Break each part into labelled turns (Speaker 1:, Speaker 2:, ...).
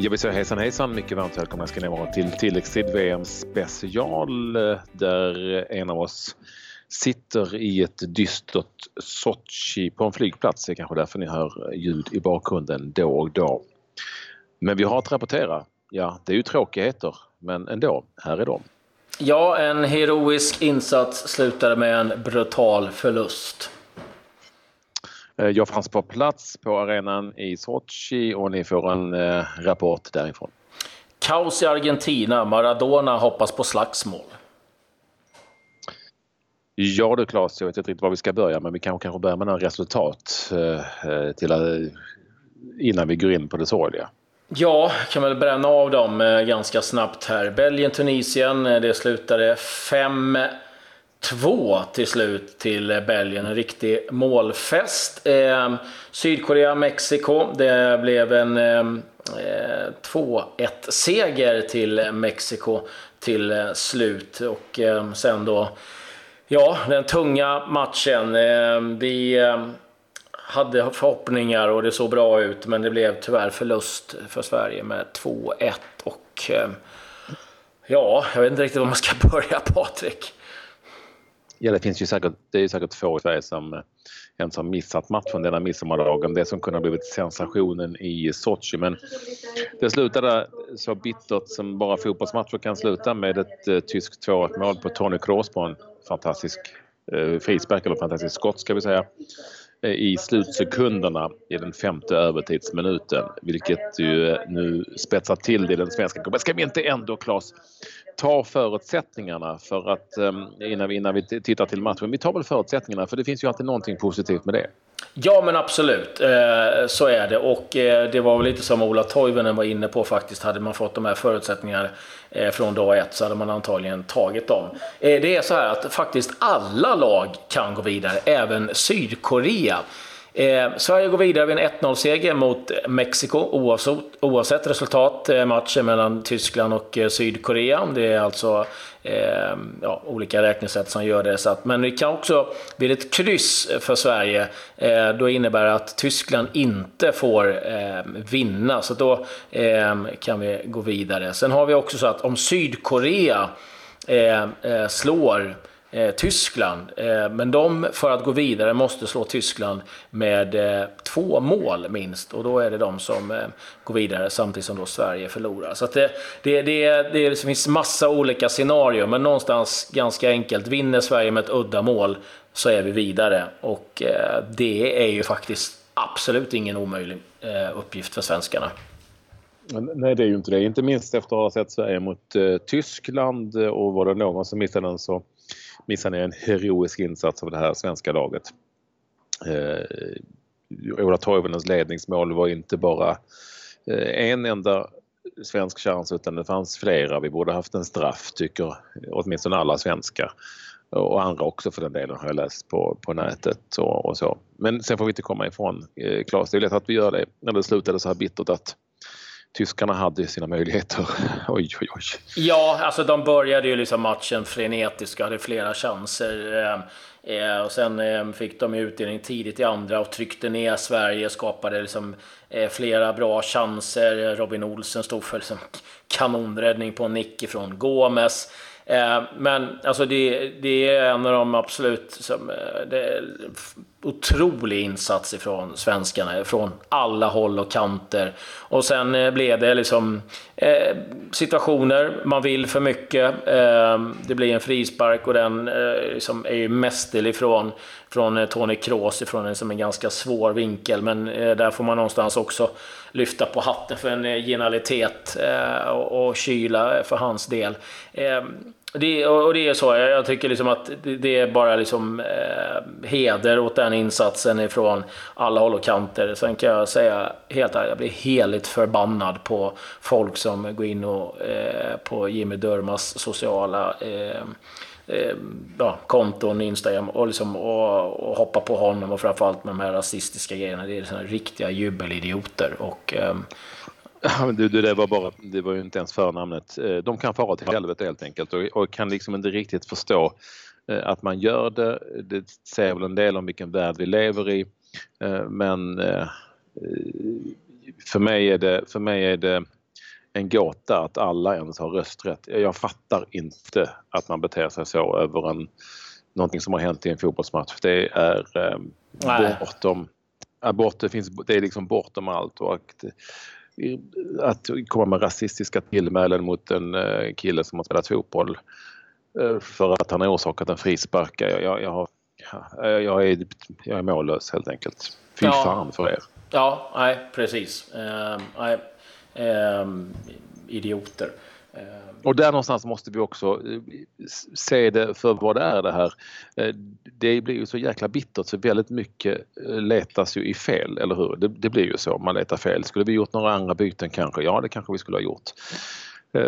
Speaker 1: Jag vill säga hejsan hejsan, mycket varmt välkomna ska ni vara till tilläggstid VM special där en av oss sitter i ett dystert Sochi på en flygplats. Det är kanske därför ni hör ljud i bakgrunden då och då. Men vi har att rapportera. Ja, det är ju tråkigheter, men ändå, här är de.
Speaker 2: Ja, en heroisk insats slutade med en brutal förlust.
Speaker 1: Eh, jag fanns på plats på arenan i Sochi och ni får en eh, rapport därifrån.
Speaker 2: Kaos i Argentina. Maradona hoppas på slagsmål.
Speaker 1: Ja du Claes, jag vet inte riktigt var vi ska börja men vi kanske, kanske börjar med några resultat eh, till, innan vi går in på det sorgliga.
Speaker 2: Ja, kan väl bränna av dem ganska snabbt här. Belgien-Tunisien, det slutade 5 2 till slut till Belgien. En riktig målfest. Eh, Sydkorea-Mexiko. Det blev en ehm, eh, 2-1-seger till Mexiko till eh, slut. Och eh, sen då, ja, den tunga matchen. Eh, vi eh, hade förhoppningar och det såg bra ut, men det blev tyvärr förlust för Sverige med 2-1. Och ehm, ja, jag vet inte riktigt var man ska börja, Patrik.
Speaker 1: Ja, det finns ju säkert, det är säkert få i Sverige som eh, ens har missat matchen denna midsommardagen. Det som kunde ha blivit sensationen i Sochi. Men det slutade så bittert som bara fotbollsmatcher kan sluta med ett eh, tyskt 2-1 mål på Tony Kroos på en fantastisk eh, frispark, eller fantastisk skott ska vi säga. Eh, I slutsekunderna i den femte övertidsminuten vilket ju eh, nu spetsar till det i den svenska cupen. Ska vi inte ändå, Claes, ta förutsättningarna för att ehm, innan vi, innan vi tittar till matchen. Vi tar väl förutsättningarna för det finns ju alltid någonting positivt med det.
Speaker 2: Ja, men absolut. Eh, så är det. Och eh, det var väl lite som Ola Toivonen var inne på faktiskt. Hade man fått de här förutsättningarna eh, från dag ett så hade man antagligen tagit dem. Eh, det är så här att faktiskt alla lag kan gå vidare, även Sydkorea. Eh, Sverige går vidare vid en 1-0-seger mot Mexiko oavsett, oavsett resultat. Eh, matchen mellan Tyskland och eh, Sydkorea. Det är alltså eh, ja, olika räknesätt som gör det. Så att, men det kan också bli ett kryss för Sverige. Eh, då innebär det att Tyskland inte får eh, vinna. Så då eh, kan vi gå vidare. Sen har vi också så att om Sydkorea eh, eh, slår eh, Tyskland. Eh, men de, för att gå vidare, måste slå Tyskland med eh, två mål minst. Och då är det de som eh, går vidare samtidigt som då Sverige förlorar. Så det, det, det, det finns massa olika scenarier, men någonstans ganska enkelt. Vinner Sverige med ett udda mål så är vi vidare. Och eh, det är ju faktiskt absolut ingen omöjlig eh, uppgift för svenskarna.
Speaker 1: Nej, det är ju inte det. Inte minst efter att ha sett Sverige mot eh, Tyskland eh, och var det någon som missade den så missar ner en heroisk insats av det här svenska laget. Eh, Ola Toivonens ledningsmål var inte bara eh, en enda svensk chans utan det fanns flera. Vi borde haft en straff tycker åtminstone alla svenskar. Och andra också för den delen har jag läst på, på nätet och, och så. Men sen får vi inte komma ifrån, eh, Claes, det är lätt att vi gör det när det slutade så här bittert att tyskarna hade sina möjligheter. oj, oj, oj.
Speaker 2: Ja, alltså de började ju liksom matchen frenetiskt, och hade flera chanser. Eh, eh och sen eh, fick de utdelning tidigt i andra och tryckte ner Sverige, skapade liksom eh, flera bra chanser. Robin Olsen stod för liksom kanonräddning på en nick ifrån Gomes. Eh, men alltså det, det, är en av de absolut som, eh, det otrolig insats ifrån svenskarna, från alla håll och kanter. Och sen eh, blev det liksom eh, situationer, man vill för mycket. Eh, det blir en frispark och den eh, liksom är ju mästerlig från, eh, från Tony Kroos, ifrån en, som en ganska svår vinkel. Men eh, där får man någonstans också lyfta på hatten för en genialitet och, och kyla för hans del. Det, och det är så, jag tycker liksom att det är bara liksom eh, heder åt den insatsen ifrån alla håll och kanter. Sen kan jag säga helt ärligt, jag blir heligt förbannad på folk som går in och, eh, på Jimmy Durmas sociala eh, eh, ja, konton, Instagram och, liksom, och, och hoppa på honom och framförallt med de här rasistiska grejerna. Det är såna riktiga jubelidioter. Och, eh,
Speaker 1: Ja, du, det, var bara, det var ju inte ens förnamnet. Eh, de kan fara till helvete helt enkelt och, och kan liksom inte riktigt förstå eh, att man gör det. Det säger väl en del om vilken värld vi lever i. Eh, men för mig är det, för mig är det en gåta att alla ens har rösträtt. Jag fattar inte att man beter sig så över en, någonting som har hänt i en fotbollsmatch. Det är eh, bortom, abort, det, finns, det är liksom bortom allt. Och att, att komma med rasistiska tillmälen mot en eh, kille som har spelat fotboll eh, för att han har orsakat en frispark. Jag, jag, jag, har, jag, är, jag är mållös helt enkelt. Fy ja. fan för er.
Speaker 2: Ja, nej precis. Uh, nej, uh, idioter. Eh,
Speaker 1: och där någonstans måste vi också eh, se det för vad det är det här. Eh, det blir ju så jäkla bittert så väldigt mycket letas ju i fel, eller hur? Det, det blir ju så, man letar fel. Skulle vi gjort några andra byten kanske? Ja, det kanske vi skulle ha gjort.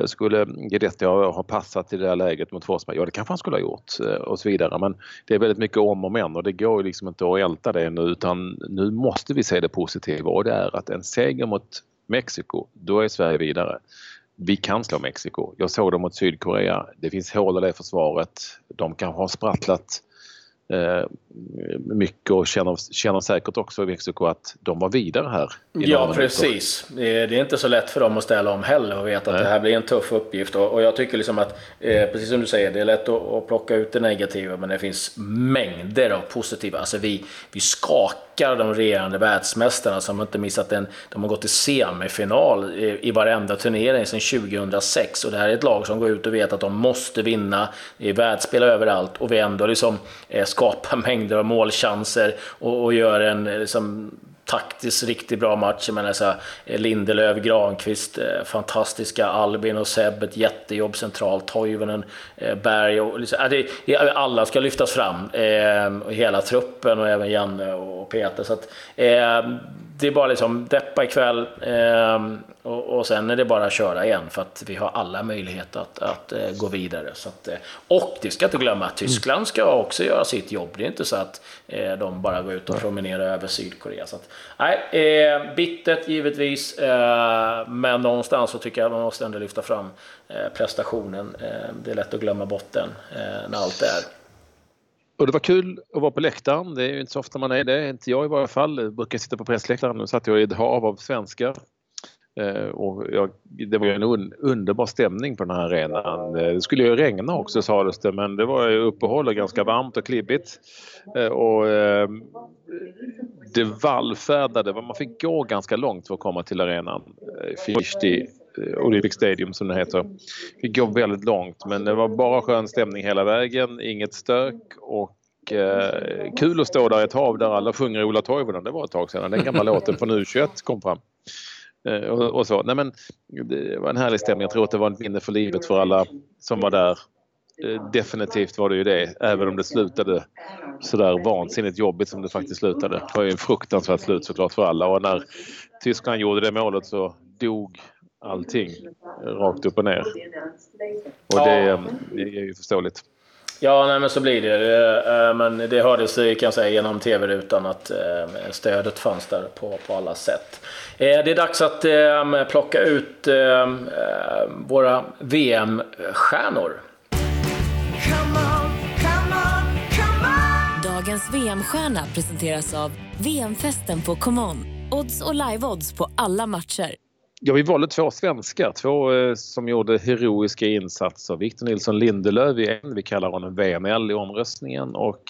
Speaker 1: Skulle Guidetti ha passat i det här läget mot Forsberg? Ja, det kanske han skulle ha gjort och så vidare. Men det är väldigt mycket om och men och det går ju liksom inte att älta det nu utan nu måste vi se det positiva och det är att en seger mot Mexiko, då är Sverige vidare. Vi kan slå Mexiko. Jag såg dem mot Sydkorea. Det finns hål i det försvaret. De kanske har sprattlat eh, mycket och känner, känner säkert också i Mexiko att de var vidare här.
Speaker 2: Ja, precis. Det är, inte så lätt för dem att ställa om heller och veta att Nej. det här blir en tuff uppgift. Och, och jag tycker liksom att, eh, precis som du säger, det är lätt att, att, plocka ut det negativa men det finns mängder av positiva. Alltså vi, vi skakar de regerande världsmästarna som inte missat en... De har gått till semifinal i, i varenda turnering sedan 2006 och det här är ett lag som går ut och vet att de måste vinna. Det är världsspel överallt och vi ändå liksom eh, skapar mängder av målchanser och, och gör en liksom, taktiskt riktigt bra match. Jag menar, så här, eh, Lindelöf, Granqvist, eh, fantastiska Albin och Seb, ett jättejobb centralt. Toivonen, eh, Berg och liksom, det, det, alla ska lyftas fram. Eh, hela truppen och även Janne och Peter. Så att, eh, det är bara liksom deppa ikväll eh, och, och sen är det bara att köra igen för att vi har alla möjligheter att, att eh, gå vidare. Så att, eh, och det ska inte glömma att Tyskland ska också göra sitt jobb. Det är inte så att eh, de bara går ut och promenerar över Sydkorea. Så att, nej, eh, bittert givetvis, men någonstans så tycker jag man måste ändå lyfta fram prestationen. det är lätt att glömma bort den när allt är
Speaker 1: och det var kul att vara på läktaren. Det är ju inte så ofta man är det. Inte jag i varje fall. Jag brukar sitta på pressläktaren. Nu satt jag i ett hav av svenskar. Eh, och jag, det var en un, underbar stämning på den här arenan. Eh, det skulle ju regna också sades det men det var uppehåll och ganska varmt och klibbigt. Eh, och ehm, det vallfärdade, man fick gå ganska långt för att komma till arenan. Eh, Fishti Eh, Olympic Stadium som det heter. Vi går väldigt långt men det var bara skön stämning hela vägen, inget stök och eh, kul att stå där i ett hav där alla sjunger Ola Toivonen. Det var ett tag sedan. Den gamla låten från U21 kom fram. Eh, och, och, så. Nej, men, det var en härlig stämning. Jag tror att det var ett minne för livet för alla som var där. Eh, definitivt var det ju det, även om det slutade sådär vansinnigt jobbigt som det faktiskt slutade. Det var ju en fruktansvärt slut såklart för alla och när Tyskland gjorde det målet så dog allting rakt upp och ner. Och det, det är ju förståeligt.
Speaker 2: Ja, nej, men så blir det. Eh, men det hördes kan jag säga genom tv-rutan att eh, stödet fanns där på, på alla sätt. Eh, det är dags att plocka ut våra VM-stjärnor.
Speaker 3: Dagens VM-stjärna presenteras av VM-festen på ComeOn. Odds och live-odds på alla matcher.
Speaker 1: Ja, vi valde två svenskar, två eh, som gjorde heroiska insatser. Victor Nilsson Lindelöf i en, vi kallar honom VML i omröstningen och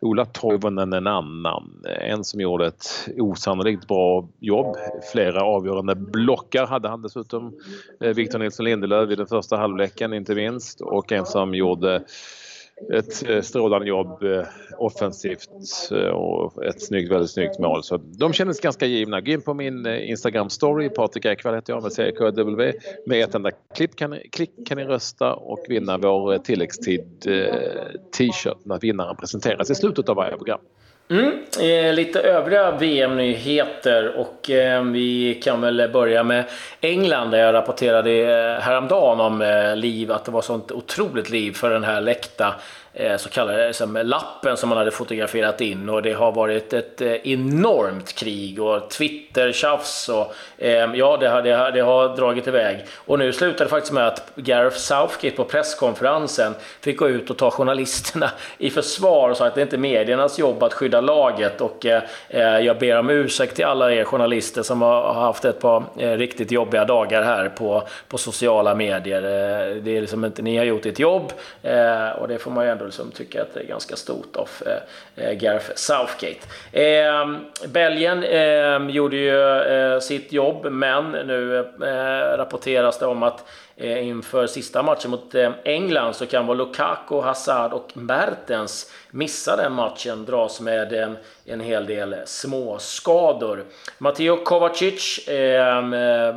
Speaker 1: Ola Toivonen en annan. En som gjorde ett osannolikt bra jobb. Flera avgörande blockar hade han dessutom. Eh, Victor Nilsson Lindelöf i den första halvleken inte minst och en som gjorde ett eh, strålande jobb eh, offensivt eh, och ett snyggt, väldigt snyggt mål. Så de kändes ganska givna. Gå in på min Instagram story, Patrik Ekwall heter jag med CKW. Med ett enda klick kan, klick kan ni rösta och vinna vår tilläggstid t-shirt när vinnaren presenteras i slutet av varje program.
Speaker 2: Mm, eh, lite övriga VM-nyheter och eh, vi kan väl börja med England där jag rapporterade eh, häromdagen om eh, liv, att det var sånt otroligt liv för den här läkta Eh, så kallade liksom, lappen som man hade fotograferat in och det har varit ett eh, enormt krig och Twitter-tjafs och eh, ja, det har, det, har, det har dragit iväg. Och nu slutade det faktiskt med att Gareth Southgate på presskonferensen fick gå ut och ta journalisterna i försvar och sa att det inte är mediernas jobb att skydda laget och eh, eh, jag ber om ursäkt till alla er journalister som har haft ett par riktigt jobbiga dagar här på, på sociala medier. Det är liksom inte, ni har gjort ert jobb och det får man ju ändå som tycker att det är ganska stort av eh, Gareth Southgate. Ehm, Belgien ehm, gjorde ju eh, sitt jobb, men nu eh, rapporteras det om att Eh, inför sista matchen mot eh, England så kan vara Lukaku, Hazard och Mertens missa den matchen, dras med en, en hel del småskador. Matteo Kovacic ehm, eh,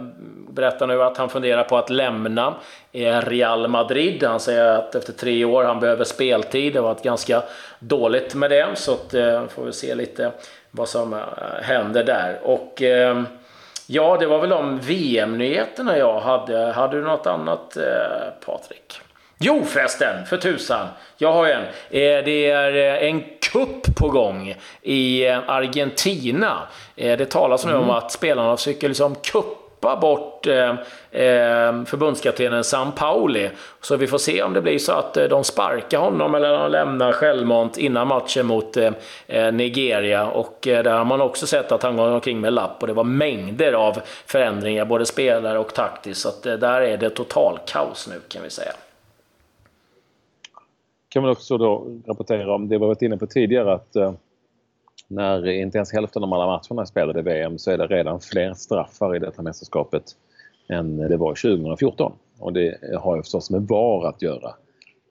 Speaker 2: berättar nu att han funderar på att lämna eh, Real Madrid. Han säger att efter tre år han behöver speltid. Det har varit ganska dåligt med det, så att, får vi se lite vad som händer där. Och eh, Ja, det var väl de VM-nyheterna jag hade. Hade du något annat, eh, Patrik? Jo förresten, för tusan. Jag har en. Eh, det är eh, en kupp på gång i eh, Argentina. Det talas nu mm. om att spelarna försöker liksom kupp släppa bort eh, eh förbundskaptenen Sam Pauli. Så vi får se om det blir så att eh, de sparkar honom eller de lämnar självmant innan matchen mot eh, eh Nigeria. Och eh, där har man också sett att han går omkring med lapp och det var mängder av förändringar, både spelare och taktiskt. Så att, eh, där är det total kaos nu kan vi säga
Speaker 1: kan man också då rapportera om det vi varit inne på tidigare att när inte ens hälften av alla matcherna är spelade i VM så är det redan fler straffar i detta mästerskapet än det var 2014. Och det har ju förstås med VAR att göra,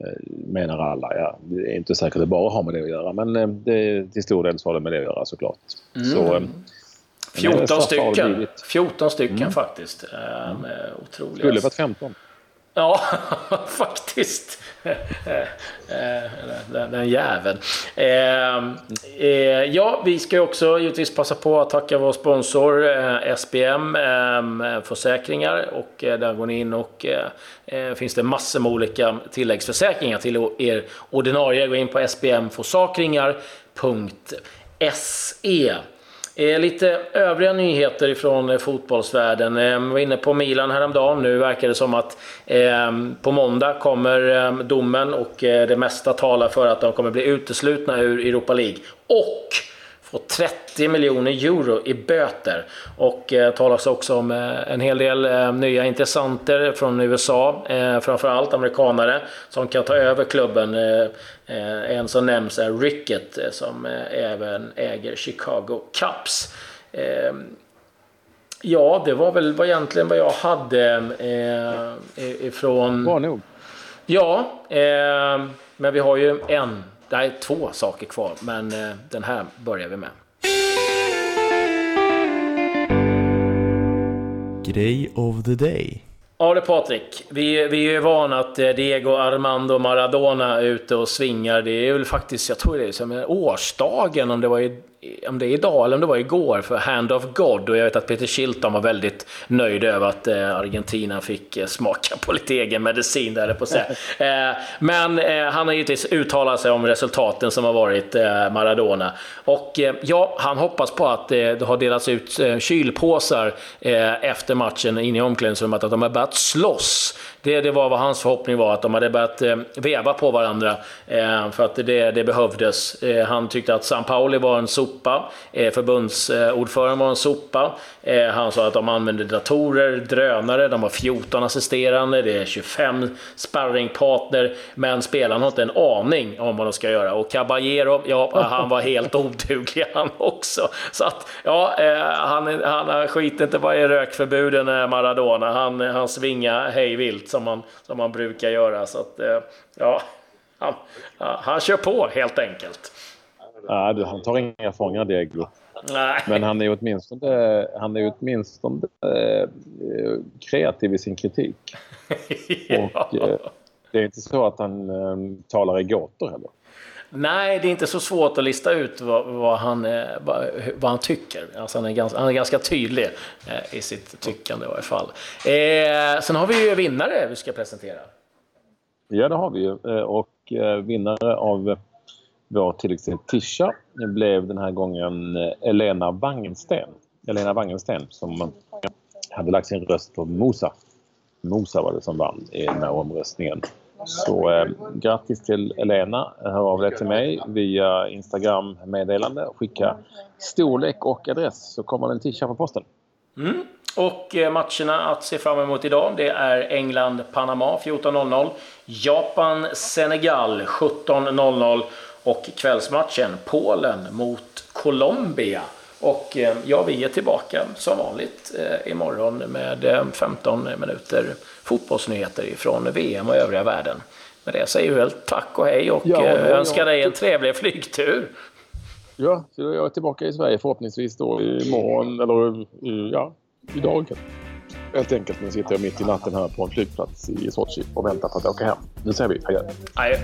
Speaker 1: eh, menar alla. Ja, det är inte säkert att det bara har med det att göra men eh, det, till stor del så har det med det att göra såklart.
Speaker 2: Mm. Så, 14 eh, stycken, 14 stycken mm. faktiskt. Mm. Otroliga.
Speaker 1: Skulle varit 15.
Speaker 2: Ja, faktiskt. den, den jäveln. Eh, eh, ja, vi ska också givetvis passa på att tacka vår sponsor eh, SBM ehm, eh, Försäkringar. Och eh, där går ni in och eh, eh finns det massor med olika tilläggsförsäkringar till er ordinarie. Gå in på spmforsakringar.se Eh, lite övriga nyheter ifrån eh, fotbollsvärlden. Eh, var inne på Milan häromdagen. Nu verkar det som att eh, på måndag kommer eh, domen och eh, det mesta talar för att de kommer bli uteslutna ur Europa League. Och få 30 miljoner euro i böter. Och eh, talas också om eh, en hel del eh, nya intressenter från USA, eh, framförallt amerikanare, som kan ta över klubben. Eh, eh en som nämns är Ricket eh, som även äger Chicago Cubs. ja, det var väl egentligen vad jag hade ifrån...
Speaker 1: Bra nog.
Speaker 2: Ja, men vi har ju en det är två saker kvar, men eh, den här börjar vi med.
Speaker 4: Grej of the day.
Speaker 2: Ja det Patrik, vi, vi är ju vana att eh, Diego Armando Maradona är ute och svingar. Det är väl faktiskt, jag tror det är som årsdagen, om det var i om det är idag eller om det var igår, för Hand of God. Och jag vet att Peter Shilton var väldigt nöjd över att eh, Argentina fick eh, smaka på lite egen medicin där på sig. Eh, men han har givetvis uttalat sig om resultaten som har varit Maradona. Och ja, han hoppas på att det har delats ut kylpåsar efter matchen in i omklädningsrummet, att de har börjat slåss det, det var vad hans förhoppning var, att de hade börjat eh, veva på varandra. Eh, för att det, det behövdes. Eh, han tyckte att San Pauli var en sopa. Eh, förbundsordföranden var en sopa. Eh, han sa att de använde datorer, drönare, de har 14 assisterande, det är 25 sparringpartner. Men spelarna har inte en aning om vad de ska göra. Och Caballero, ja, han var helt oduglig han också. Så att, ja, eh, han, han skiter inte vad är rökförbuden eh, Maradona. Han, han svingar hej vilt som man, som man brukar göra. Så att, eh, ja, han, han kör på helt enkelt.
Speaker 1: Ja, han tar inga fångar, Diego. Nej. Men han är åtminstone, han är åtminstone eh, kreativ i sin kritik. ja. Och, eh, det är inte så att han eh, talar i gåtor heller.
Speaker 2: Nej, det är inte så svårt att lista ut vad, vad han, eh, vad han tycker. Alltså han, är ganska, han är ganska tydlig eh, i sitt tyckande i varje fall. Eh, sen har vi ju vinnare vi ska presentera.
Speaker 1: Ja, det har vi ju. Eh, och eh, vinnare av vår tilläggstid Tisha blev den här gången Elena Wangensten. Elena Wangensten som hade lagt sin röst på Mosa. Mosa var det som vann i den här omröstningen. Så eh, grattis till Elena. Hör av dig till mig via Instagram-meddelande. Skicka storlek och adress så kommer den tisha på posten.
Speaker 2: Mm. Och eh, matcherna att se fram emot idag det är England-Panama 14.00, Japan-Senegal 17.00 och kvällsmatchen Polen mot Colombia. Och eh, ja, vi är tillbaka som vanligt eh, imorgon med 15 minuter fotbollsnyheter från VM och övriga världen. Med det säger vi väl tack och hej och ja, önskar dig en trevlig flygtur.
Speaker 1: Ja, så jag är tillbaka i Sverige förhoppningsvis då imorgon eller ja, idag. Helt enkelt. Nu sitter jag mitt i natten här på en flygplats i Sochi och väntar på att åka hem. Nu säger vi adjö.
Speaker 2: Adjö.